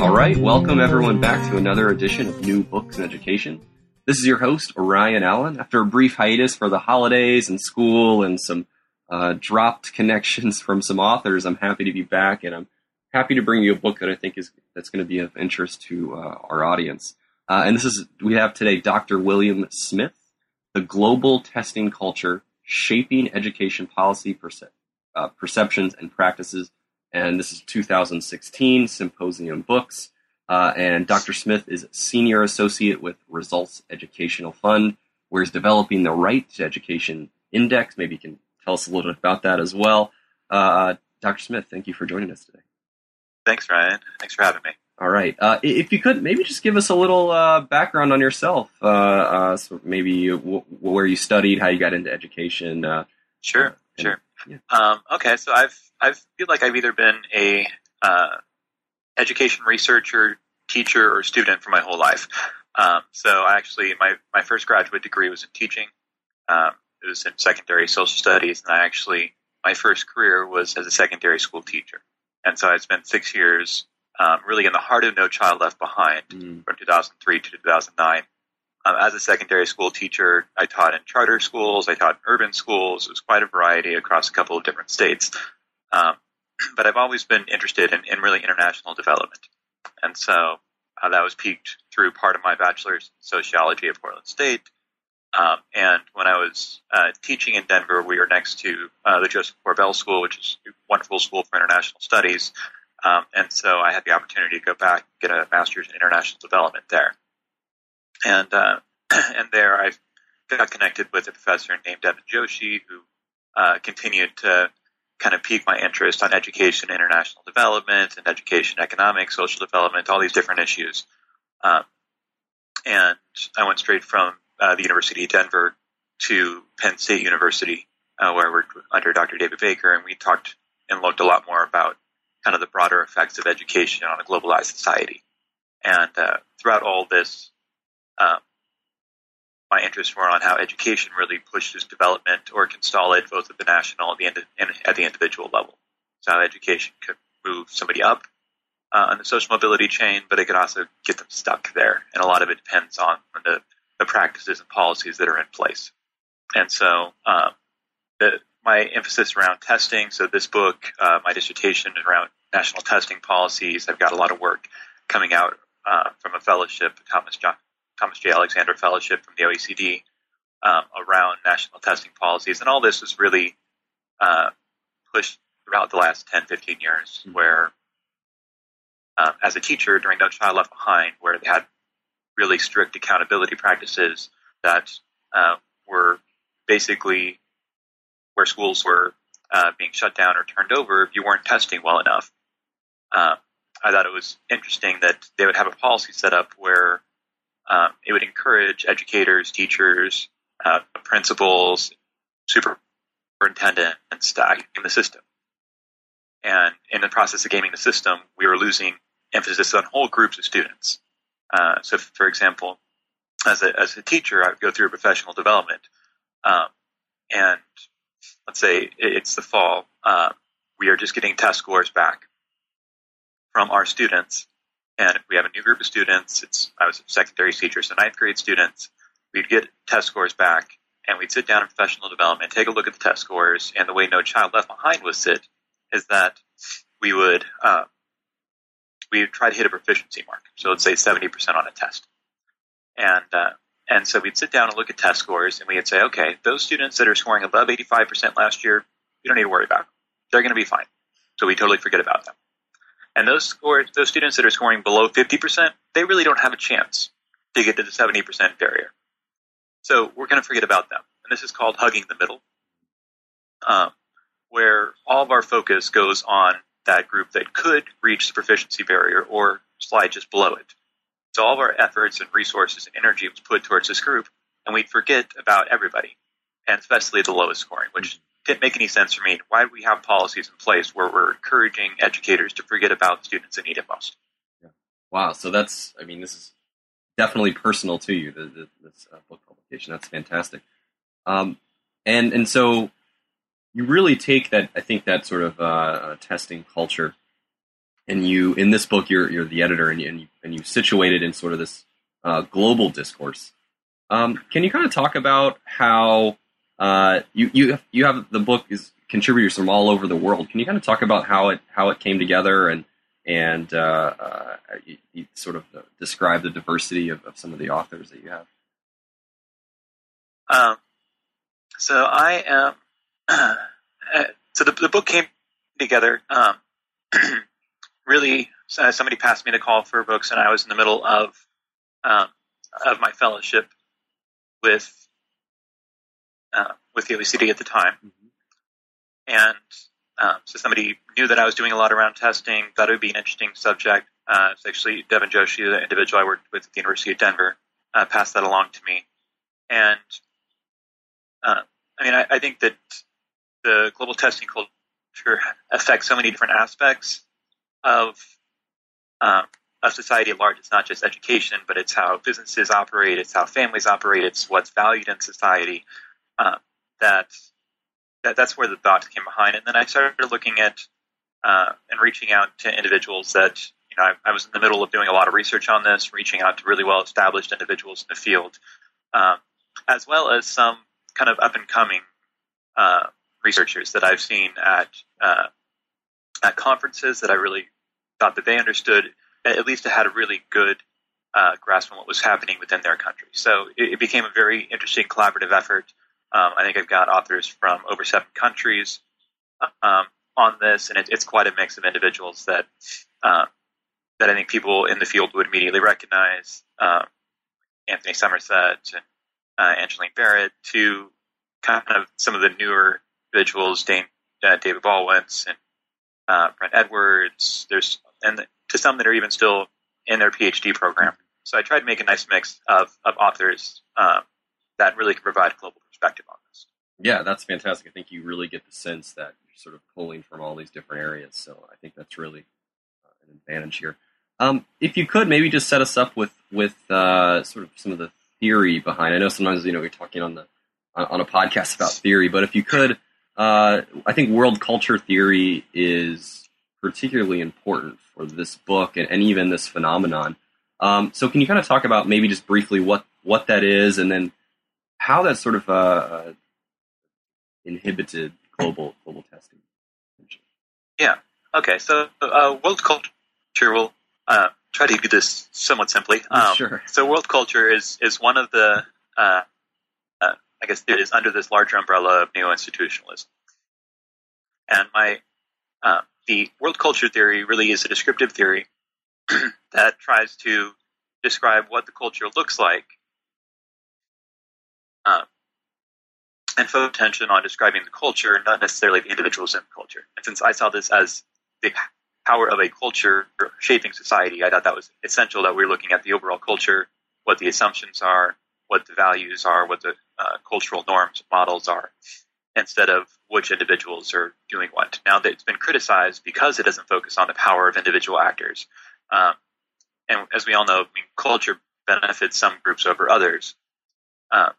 All right, welcome everyone back to another edition of New Books in Education. This is your host, Orion Allen. After a brief hiatus for the holidays and school and some uh, dropped connections from some authors, I'm happy to be back and I'm happy to bring you a book that I think is that's going to be of interest to uh, our audience. Uh, and this is we have today Dr. William Smith, The Global Testing Culture: Shaping Education Policy Perce- uh, Perceptions and Practices and this is 2016 Symposium Books. Uh, and Dr. Smith is senior associate with Results Educational Fund, where he's developing the Right to Education Index. Maybe you can tell us a little bit about that as well. Uh, Dr. Smith, thank you for joining us today. Thanks, Ryan. Thanks for having me. All right. Uh, if you could, maybe just give us a little uh, background on yourself. Uh, uh, so maybe w- where you studied, how you got into education. sure, sure. Yeah. Um, okay, so I've I feel like I've either been a uh, education researcher, teacher, or student for my whole life. Um, so I actually my my first graduate degree was in teaching. Um, it was in secondary social studies, and I actually my first career was as a secondary school teacher. And so I spent six years um, really in the heart of No Child Left Behind mm. from 2003 to 2009. Um, as a secondary school teacher, I taught in charter schools, I taught in urban schools. It was quite a variety across a couple of different states. Um, but I've always been interested in, in really international development. And so uh, that was peaked through part of my bachelor's in sociology at Portland State. Um, and when I was uh, teaching in Denver, we were next to uh, the Josef Korbel School, which is a wonderful school for international studies. Um, and so I had the opportunity to go back and get a master's in international development there. And uh, and there I got connected with a professor named Devin Joshi, who uh, continued to kind of pique my interest on education, international development, and education, economics, social development, all these different issues. Um, and I went straight from uh, the University of Denver to Penn State University, uh, where I worked under Dr. David Baker, and we talked and looked a lot more about kind of the broader effects of education on a globalized society. And uh, throughout all this, um, my interests were on how education really pushes development or can stall it both at the national and, at the individual level. So how education could move somebody up uh, on the social mobility chain, but it can also get them stuck there. And a lot of it depends on the, the practices and policies that are in place. And so um, the, my emphasis around testing. So this book, uh, my dissertation is around national testing policies. I've got a lot of work coming out uh, from a fellowship, Thomas John, Thomas J. Alexander Fellowship from the OECD um, around national testing policies. And all this was really uh, pushed throughout the last 10, 15 years, mm-hmm. where um, as a teacher during No Child Left Behind, where they had really strict accountability practices that uh, were basically where schools were uh, being shut down or turned over if you weren't testing well enough. Um, I thought it was interesting that they would have a policy set up where um, it would encourage educators, teachers, uh, principals, superintendents to game the system. And in the process of gaming the system, we were losing emphasis on whole groups of students. Uh, so, for example, as a, as a teacher, I would go through professional development, um, and let's say it's the fall, uh, we are just getting test scores back from our students, and we have a new group of students, it's I was a secondary teacher, so ninth grade students, we'd get test scores back, and we'd sit down in professional development, take a look at the test scores, and the way No Child Left Behind was sit is that we would uh, we would try to hit a proficiency mark, so let's say seventy percent on a test, and uh, and so we'd sit down and look at test scores, and we'd say, okay, those students that are scoring above eighty five percent last year, you don't need to worry about; them. they're going to be fine. So we totally forget about them. And those scores, those students that are scoring below 50%, they really don't have a chance to get to the 70% barrier. So we're going to forget about them. And this is called hugging the middle. Um, where all of our focus goes on that group that could reach the proficiency barrier or slide just below it. So all of our efforts and resources and energy was put towards this group, and we'd forget about everybody, and especially the lowest scoring, which didn't make any sense for me. Why do we have policies in place where we're encouraging educators to forget about students that need it most? Yeah. Wow. So that's, I mean, this is definitely personal to you, the, the, this uh, book publication. That's fantastic. Um, and, and so you really take that, I think that sort of uh, uh, testing culture and you, in this book, you're, you're the editor and you, and you, and you situate it in sort of this uh, global discourse. Um, can you kind of talk about how uh, you you have, you have the book is contributors from all over the world. Can you kind of talk about how it how it came together and and uh, uh, you, you sort of describe the diversity of, of, some of the authors that you have? Um, so I am. So the, the book came together. Um, really, somebody passed me the call for books, and I was in the middle of um, of my fellowship with uh, with the OECD at the time. Mm-hmm. And um, so somebody knew that I was doing a lot around testing, thought it would be an interesting subject. Uh, it's actually Devin Joshi, the individual I worked with at the University of Denver, uh, passed that along to me. And uh, I mean, I, I, think that the global testing culture affects so many different aspects of um, of society at large. It's not just education, but it's how businesses operate, it's how families operate, it's what's valued in society uh, that, that that's where the thought came behind. And then I started looking at uh, and reaching out to individuals that you know I, I, was in the middle of doing a lot of research on this, reaching out to really well established individuals in the field, um, as well as some kind of up and coming uh, researchers that I've seen at uh, at conferences that I really thought that they understood at least had a really good uh, grasp on what was happening within their country. So it, it became a very interesting collaborative effort. Um, I think I've got authors from over seven countries um, on this, and it, it's quite a mix of individuals that uh, that I think people in the field would immediately recognize. Um, Anthony Somerset and uh, Angeline Barrett, to kind of some of the newer individuals, Dane, uh, David Ballwentz and uh, Brent Edwards. There's and to some that are even still in their PhD program. So I tried to make a nice mix of, of authors um, that really can provide global perspective on this. Yeah, that's fantastic. I think you really get the sense that you're sort of pulling from all these different areas. So I think that's really uh, an advantage here. Um, if you could maybe just set us up with with uh, sort of some of the theory behind. I know sometimes you know we're talking on the on a podcast about theory, but if you could, uh, I think world culture theory is particularly important for this book and, and even this phenomenon. Um, so can you kind of talk about maybe just briefly what what that is, and then how that sort of uh, uh, inhibited global global testing. Yeah. Okay. So uh, world culture will uh, try to do this somewhat simply. Um, sure. So world culture is is one of the uh, uh, I guess it is under this larger umbrella of neo-institutionalism, and my uh, the world culture theory really is a descriptive theory that tries to describe what the culture looks like um, and focus attention on describing the culture, not necessarily the individuals in the culture. And since I saw this as the power of a culture shaping society, I thought that was essential that we we're looking at the overall culture, what the assumptions are, what the values are, what the uh, cultural norms, models are, instead of which individuals are doing what. Now it's been criticized because it doesn't focus on the power of individual actors. Um, and as we all know, I mean, culture benefits some groups over others. Um,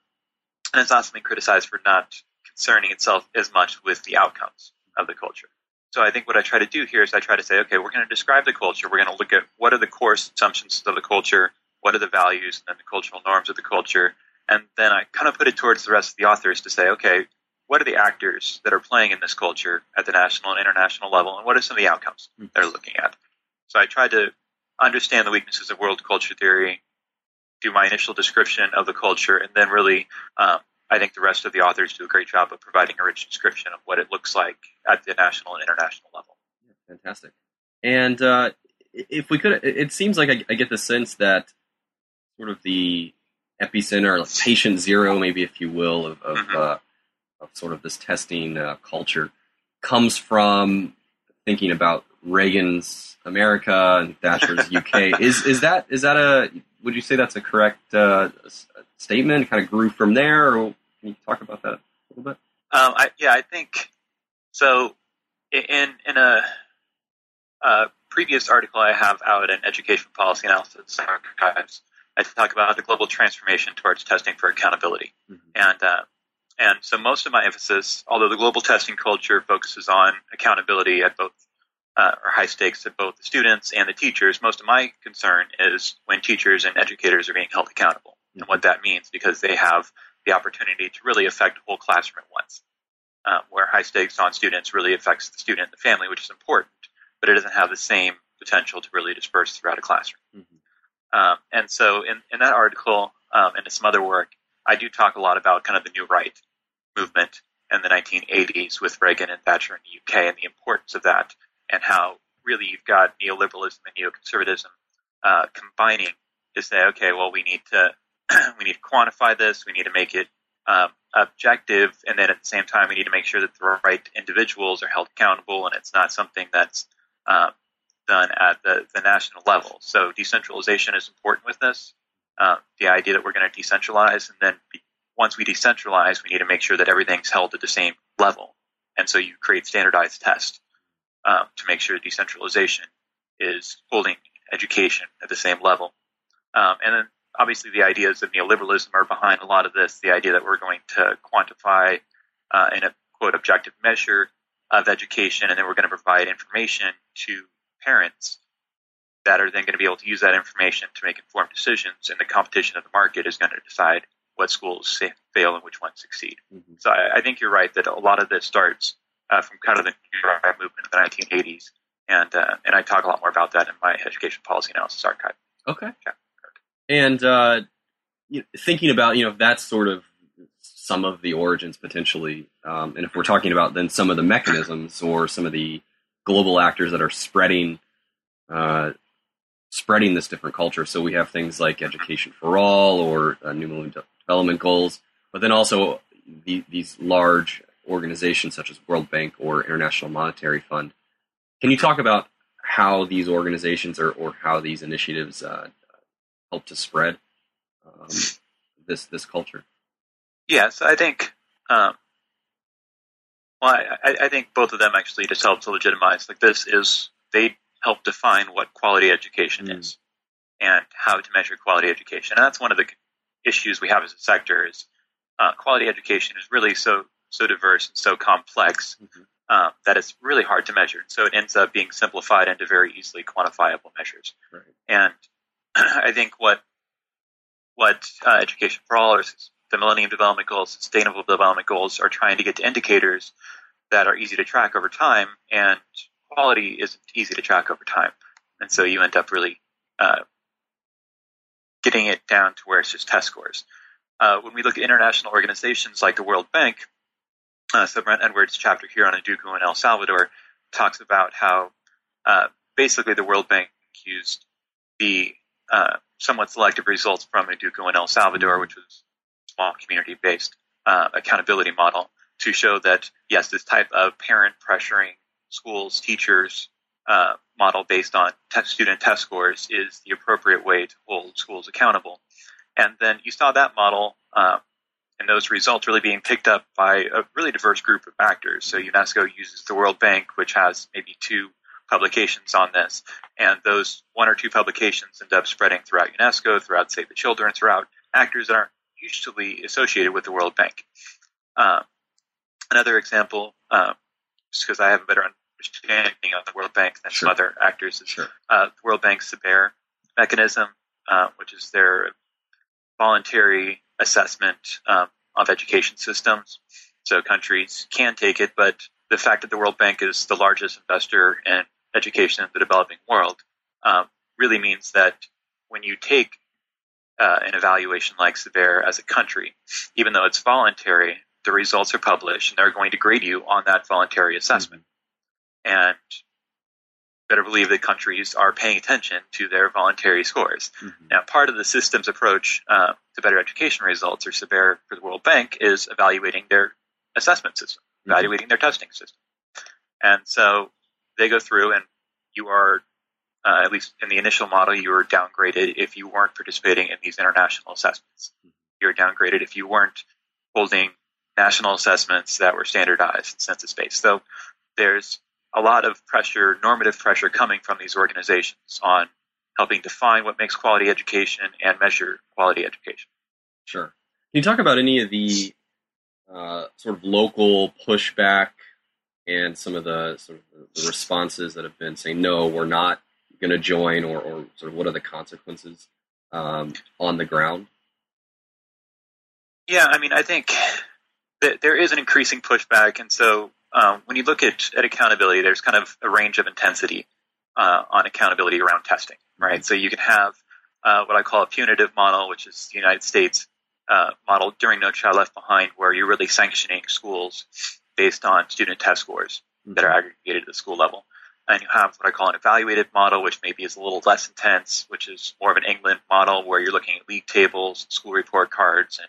and it's also been criticized for not concerning itself as much with the outcomes of the culture. So I think what I try to do here is I try to say, okay, we're going to describe the culture. We're going to look at what are the core assumptions of the culture, what are the values and the cultural norms of the culture, and then I kind of put it towards the rest of the authors to say, okay, what are the actors that are playing in this culture at the national and international level, and what are some of the outcomes they're hmm. looking at? So I tried to understand the weaknesses of world culture theory, do my initial description of the culture, and then really, um, I think the rest of the authors do a great job of providing a rich description of what it looks like at the national and international level. Yeah, fantastic. And uh, if we could, it seems like I, I, get the sense that sort of the epicenter, like patient zero, maybe if you will, of of, mm-hmm. uh, of sort of this testing uh, culture comes from thinking about Reagan's America and Thatcher's UK. is is that is that a would you say that's a correct uh, statement? Kind of grew from there, or can you talk about that a little bit? Um, I, yeah, I think so. In in a, a, previous article I have out in Education Policy Analysis Archives, I talk about the global transformation towards testing for accountability, mm-hmm. and uh, and so most of my emphasis, although the global testing culture focuses on accountability at both uh, or high stakes to both the students and the teachers, most of my concern is when teachers and educators are being held accountable and what that means because they have the opportunity to really affect a whole classroom at once. Um, where high stakes on students really affects the student and the family, which is important, but it doesn't have the same potential to really disperse throughout a classroom. Mm-hmm. Um, and so, in, in that article um, and in some other work, I do talk a lot about kind of the new right movement in the 1980s with Reagan and Thatcher in the UK and the importance of that, and how really you've got neoliberalism and neoconservatism uh, combining to say, okay, well, we need to we need to quantify this, we need to make it um, objective, and then at the same time, we need to make sure that the right individuals are held accountable, and it's not something that's um, done at the, the national level. So decentralization is important with this. Uh, the idea that we're going to decentralize, and then be, once we decentralize, we need to make sure that everything's held at the same level. And so you create standardized tests um, to make sure decentralization is holding education at the same level. Um, and then obviously the ideas of neoliberalism are behind a lot of this. The idea that we're going to quantify uh, in a quote objective measure of education, and then we're going to provide information to parents that are then going to be able to use that information to make informed decisions. And the competition of the market is going to decide what schools fail and which ones succeed. Mm-hmm. So I, I, think you're right that a lot of this starts uh, from kind of the new right movement of the 1980s, and uh, and I talk a lot more about that in my education policy analysis archive. Okay. Yeah. And uh, thinking about you know that's sort of some of the origins potentially, um, and if we're talking about then some of the mechanisms or some of the global actors that are spreading uh, spreading this different culture. So we have things like Education for All or uh, New Millennium Development Goals, but then also the, these large organizations such as World Bank or International Monetary Fund. Can you talk about how these organizations or, or how these initiatives uh, help to spread um, this this culture? Yes, I think. Um, well, I, I, think both of them actually just help to legitimize. Like this is they help define what quality education mm. is and how to measure quality education. And that's one of the issues we have as a sector is uh, quality education is really so so diverse and so complex mm-hmm. um, that it's really hard to measure. So it ends up being simplified into very easily quantifiable measures. Right. And I think what what uh, Education for All or the Millennium Development Goals, Sustainable Development Goals are trying to get to indicators that are easy to track over time, and quality isn't easy to track over time, and so you end up really uh, getting it down to where it's just test scores. Uh, when we look at international organizations like the World Bank, uh, so Brent Edwards' chapter here on Educo in El Salvador talks about how uh, basically the World Bank used the uh, somewhat selective results from Educo in El Salvador, which was a small community-based uh, accountability model, to show that yes, this type of parent pressuring schools, teachers uh, model based on student test scores is the appropriate way to hold schools accountable. And then you saw that model uh, and those results really being picked up by a really diverse group of actors. So UNESCO uses the World Bank, which has maybe two publications on this, and those one or two publications end up spreading throughout UNESCO, throughout Save the Children, throughout actors that aren't usually associated with the World Bank. Um, another example, um, just because I have a better understanding of the World Bank than sure. some other actors, is sure. uh, the World Bank's the bear mechanism, uh, which is their voluntary assessment um, of education systems. So countries can take it, but the fact that the World Bank is the largest investor in education in the developing world um, really means that when you take uh, an evaluation like SABER as a country, even though it's voluntary, the results are published and they're going to grade you on that voluntary assessment. Mm-hmm. And better believe that countries are paying attention to their voluntary scores. Mm-hmm. Now, part of the system's approach uh, to better education results, or SABER for the World Bank, is evaluating their assessment system, mm-hmm. evaluating their testing system. And so they go through, and you are, uh, at least in the initial model, you were downgraded if you weren't participating in these international assessments. You were downgraded if you weren't holding national assessments that were standardized and census based. So there's a lot of pressure, normative pressure coming from these organizations on helping define what makes quality education and measure quality education. Sure. Can you talk about any of the uh, sort of local pushback and some of the sort of the responses that have been saying no, we're not going to join, or, or sort of what are the consequences um, on the ground? Yeah, I mean, I think that there is an increasing pushback, and so um, when you look at, at accountability, there's kind of a range of intensity uh, on accountability around testing, right? So you can have uh, what I call a punitive model, which is the United States uh, model during No Child Left Behind, where you're really sanctioning schools based on student test scores that are aggregated at the school level. And you have what I call an evaluated model, which maybe is a little less intense, which is more of an England model where you're looking at league tables, school report cards, and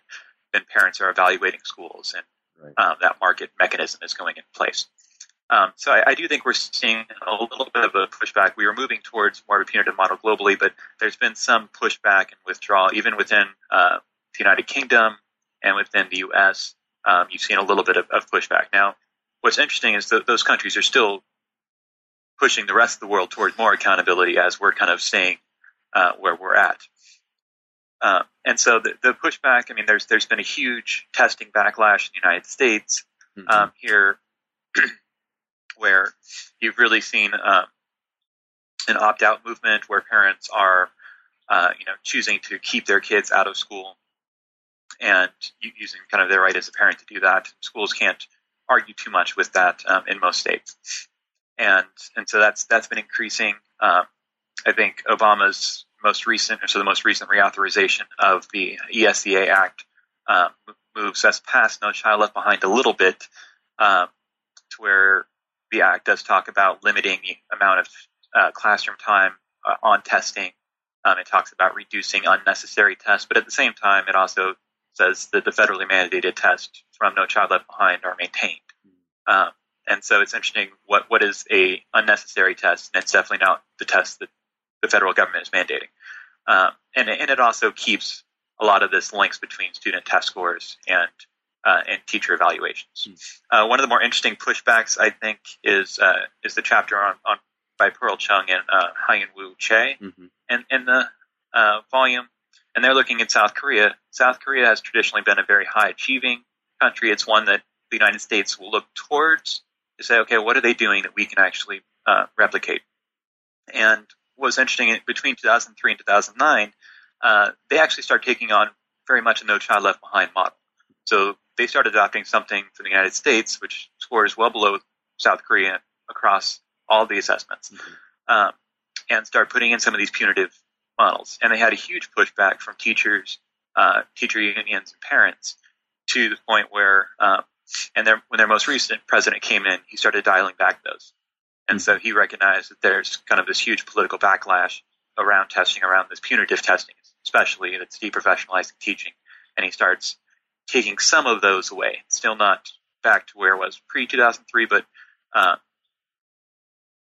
then parents are evaluating schools, and right. um, that market mechanism is going in place. Um, so I, I, do think we're seeing a little bit of a pushback. We are moving towards more of a punitive model globally, but there's been some pushback and withdrawal even within uh, the United Kingdom and within the U.S. Um, you've seen a little bit of, of pushback. Now, what's interesting is that those countries are still pushing the rest of the world towards more accountability as we're kind of staying uh, where we're at. Uh, and so the, the, pushback, I mean, there's there's been a huge testing backlash in the United States mm-hmm. um, here, where you've really seen um, an opt-out movement where parents are, uh, you know, choosing to keep their kids out of school and using kind of their right as a parent to do that. Schools can't argue too much with that um, in most states, and and so that's that's been increasing. Um, I think Obama's most recent, so the most recent reauthorization of the ESEA Act um, moves us past No Child Left Behind a little bit, um, to where the Act does talk about limiting the amount of uh, classroom time uh, on testing. Um, it talks about reducing unnecessary tests, but at the same time, it also says that the federally mandated tests from No Child Left Behind are maintained. Um, and so it's interesting what what is a unnecessary test, and it's definitely not the test that the federal government is mandating. Um, and, and it also keeps a lot of this links between student test scores and uh, and teacher evaluations. Mm. Uh, one of the more interesting pushbacks, I think, is uh, is the chapter on, on by Pearl Chung and uh, Hyun Woo Che mm-hmm. in, in the uh, volume, and they're looking at South Korea. South Korea has traditionally been a very high achieving country. It's one that the United States will look towards to say, okay, what are they doing that we can actually uh, replicate? And was interesting between 2003 and 2009, uh, they actually started taking on very much a No Child Left Behind model. So they started adopting something from the United States, which scores well below South Korea across all the assessments, mm-hmm. um, and start putting in some of these punitive models. And they had a huge pushback from teachers, uh, teacher unions, and parents to the point where, um, and their, when their most recent president came in, he started dialing back those. And so he recognized that there's kind of this huge political backlash around testing, around this punitive testing, especially that's deprofessionalizing teaching. And he starts taking some of those away. Still not back to where it was pre 2003, but uh,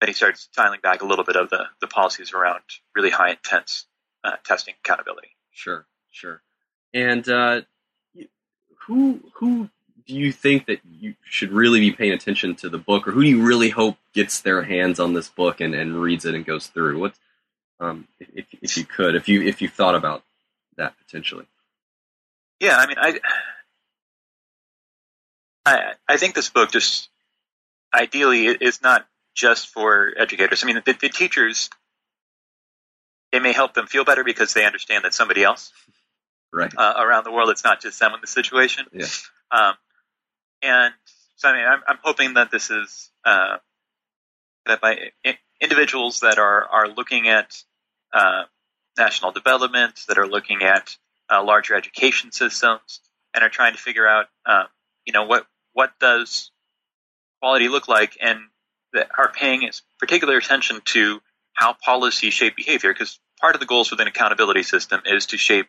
he starts dialing back a little bit of the, the policies around really high intense uh, testing accountability. Sure, sure. And uh, who who do you think that you should really be paying attention to the book, or who do you really hope gets their hands on this book and, and reads it and goes through? What, um, if, if you could, if you if you thought about that potentially? Yeah, I mean, I, I, I think this book just ideally is not just for educators. I mean, the, the teachers, it may help them feel better because they understand that somebody else right uh, around the world. It's not just them in the situation. Yeah. Um, and so, I mean, I'm, I'm hoping that this is uh, that by individuals that are are looking at uh, national development, that are looking at uh, larger education systems, and are trying to figure out, um, you know, what what does quality look like, and that are paying particular attention to how policy shape behavior, because part of the goals within accountability system is to shape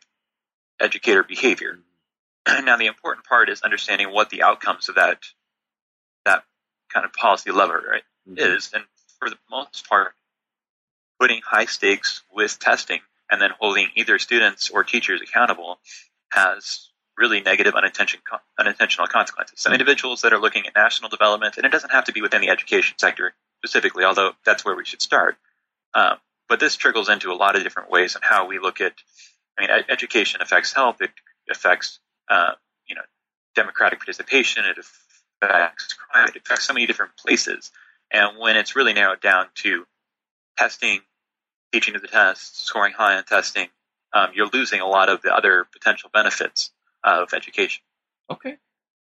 educator behavior. now, the important part is understanding what the outcomes of that that kind of policy lever, right? Mm-hmm. Is and for the most part, putting high stakes with testing and then holding either students or teachers accountable has really negative unintentional, unintentional consequences. So mm-hmm. individuals that are looking at national development, and it doesn't have to be within the education sector specifically, although that's where we should start. Um, but this trickles into a lot of different ways on how we look at. I mean, education affects health. It affects, uh, you know, democratic participation. It affects crime. It affects so many different places. And when it's really narrowed down to testing, teaching to the test, scoring high on testing, um, you're losing a lot of the other potential benefits of education. Okay.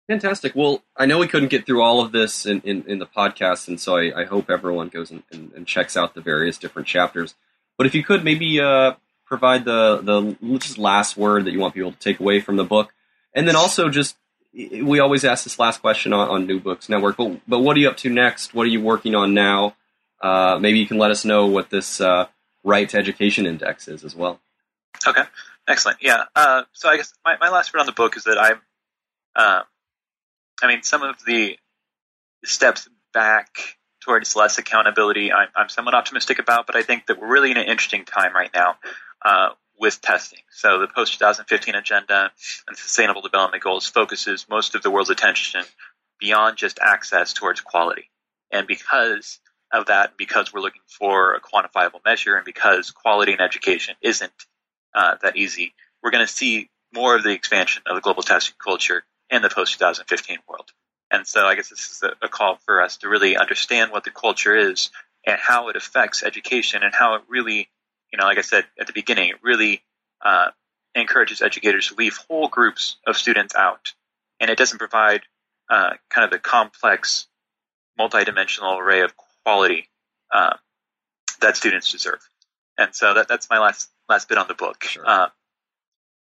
Fantastic. Well, I know we couldn't get through all of this in, in, in the podcast, and so I, I hope everyone goes and, and, and, checks out the various different chapters. But if you could maybe uh, provide the, the just last word that you want people to take away from the book, and then also just we always ask this last question on, on New Books Network, but, but what are you up to next? What are you working on now? Uh, maybe you can let us know what this uh, Right to Education Index is as well. Okay, excellent. Yeah. Uh, so I guess my, my last word on the book is that I'm, uh, I mean, some of the steps back towards less accountability, I'm, I'm somewhat optimistic about, but I think that we're really in an interesting time right now uh, with testing. So the post 2015 agenda and sustainable development goals focuses most of the world's attention beyond just access towards quality. And because of that, because we're looking for a quantifiable measure, and because quality in education isn't uh, that easy, we're going to see more of the expansion of the global testing culture in the post 2015 world. And so I guess this is a, a call for us to really understand what the culture is and how it affects education and how it really, you know, like I said at the beginning, it really uh, encourages educators to leave whole groups of students out. And it doesn't provide uh, kind of the complex, multidimensional array of quality uh, that students deserve. And so that, that's my last last bit on the book. Sure. Uh,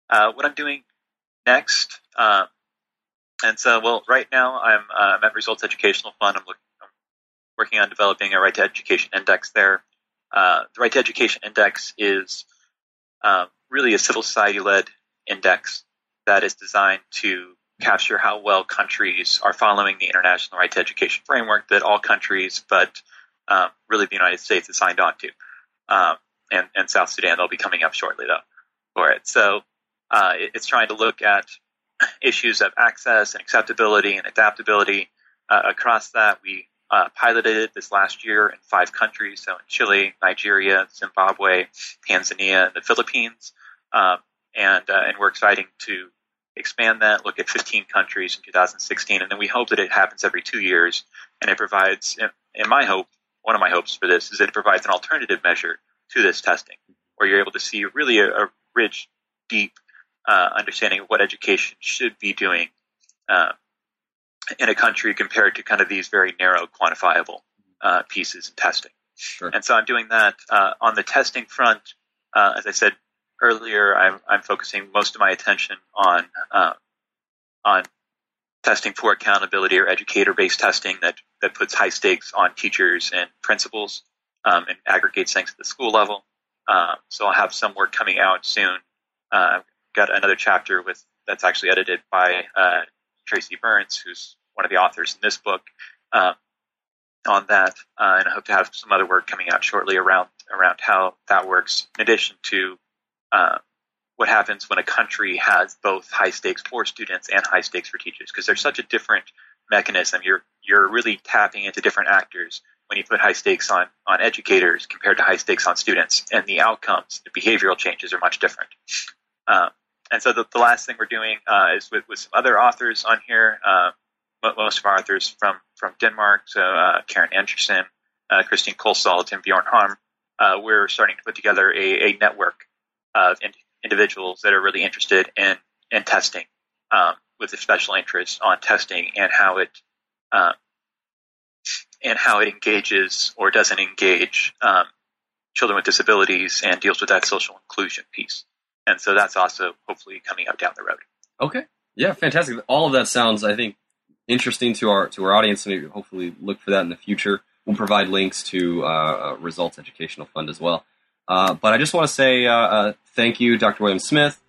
uh, what I'm doing next, uh, and so well, right now I'm, uh, I'm at Results Educational Fund. I'm, looking, I'm, working on developing a Right to Education Index there. Uh, the Right to Education Index is uh, really a civil society-led index that is designed to capture how well countries are following the international right to education framework that all countries, but um, really the United States, has signed on to. Um, and, and South Sudan. They'll be coming up shortly though for it. So uh, it, it's trying to look at issues of access and acceptability and adaptability. Uh, across that, we uh, piloted this last year in five countries, so in Chile, Nigeria, Zimbabwe, Tanzania, and the Philippines. Um, and uh, and we're excited to expand that, look at 15 countries in 2016, and then we hope that it happens every two years, and it provides, in my hope, one of my hopes for this is that it provides an alternative measure to this testing, where you're able to see really a, a rich, deep uh, understanding of what education should be doing uh, in a country compared to kind of these very narrow, quantifiable uh, pieces in testing. Sure. And so I'm doing that uh, on the testing front. Uh, as I said earlier, I'm, I'm, focusing most of my attention on uh, on testing for accountability or educator-based testing that that puts high stakes on teachers and principals um, and aggregates things at the school level. Um, so I'll have some work coming out soon. Uh, I've got another chapter with that's actually edited by uh, Tracy Burns, who's one of the authors in this book, um, on that. Uh, and I hope to have some other work coming out shortly around around how that works. In addition to uh, what happens when a country has both high stakes for students and high stakes for teachers, because there's such a different mechanism. You're you're really tapping into different actors when you put high stakes on, on educators compared to high stakes on students, and the outcomes, the behavioral changes are much different. Um, and so the, the, last thing we're doing uh, is with, with some other authors on here. Uh, most of our authors from from Denmark, so uh, Karen Andersen, uh, Christine Kolsalt, and Bjorn Harm. Uh, we're starting to put together a, a network of in, individuals that are really interested in in testing, um, with a special interest on testing and how it um, and how it engages or doesn't engage um, children with disabilities and deals with that social inclusion piece. And so that's also hopefully coming up down the road. Okay. Yeah, fantastic. All of that sounds, I think, interesting to our to our audience, and hopefully look for that in the future. We'll provide links to uh, Results Educational Fund as well. Uh, but I just want to say uh, uh thank you, Dr. William Smith,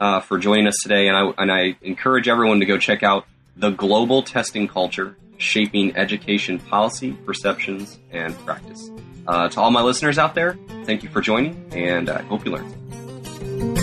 uh, for joining us today, and I and I encourage everyone to go check out The Global Testing Culture Shaping Education Policy, Perceptions, and Practice. Uh, to all my listeners out there, thank you for joining, and I hope you learned.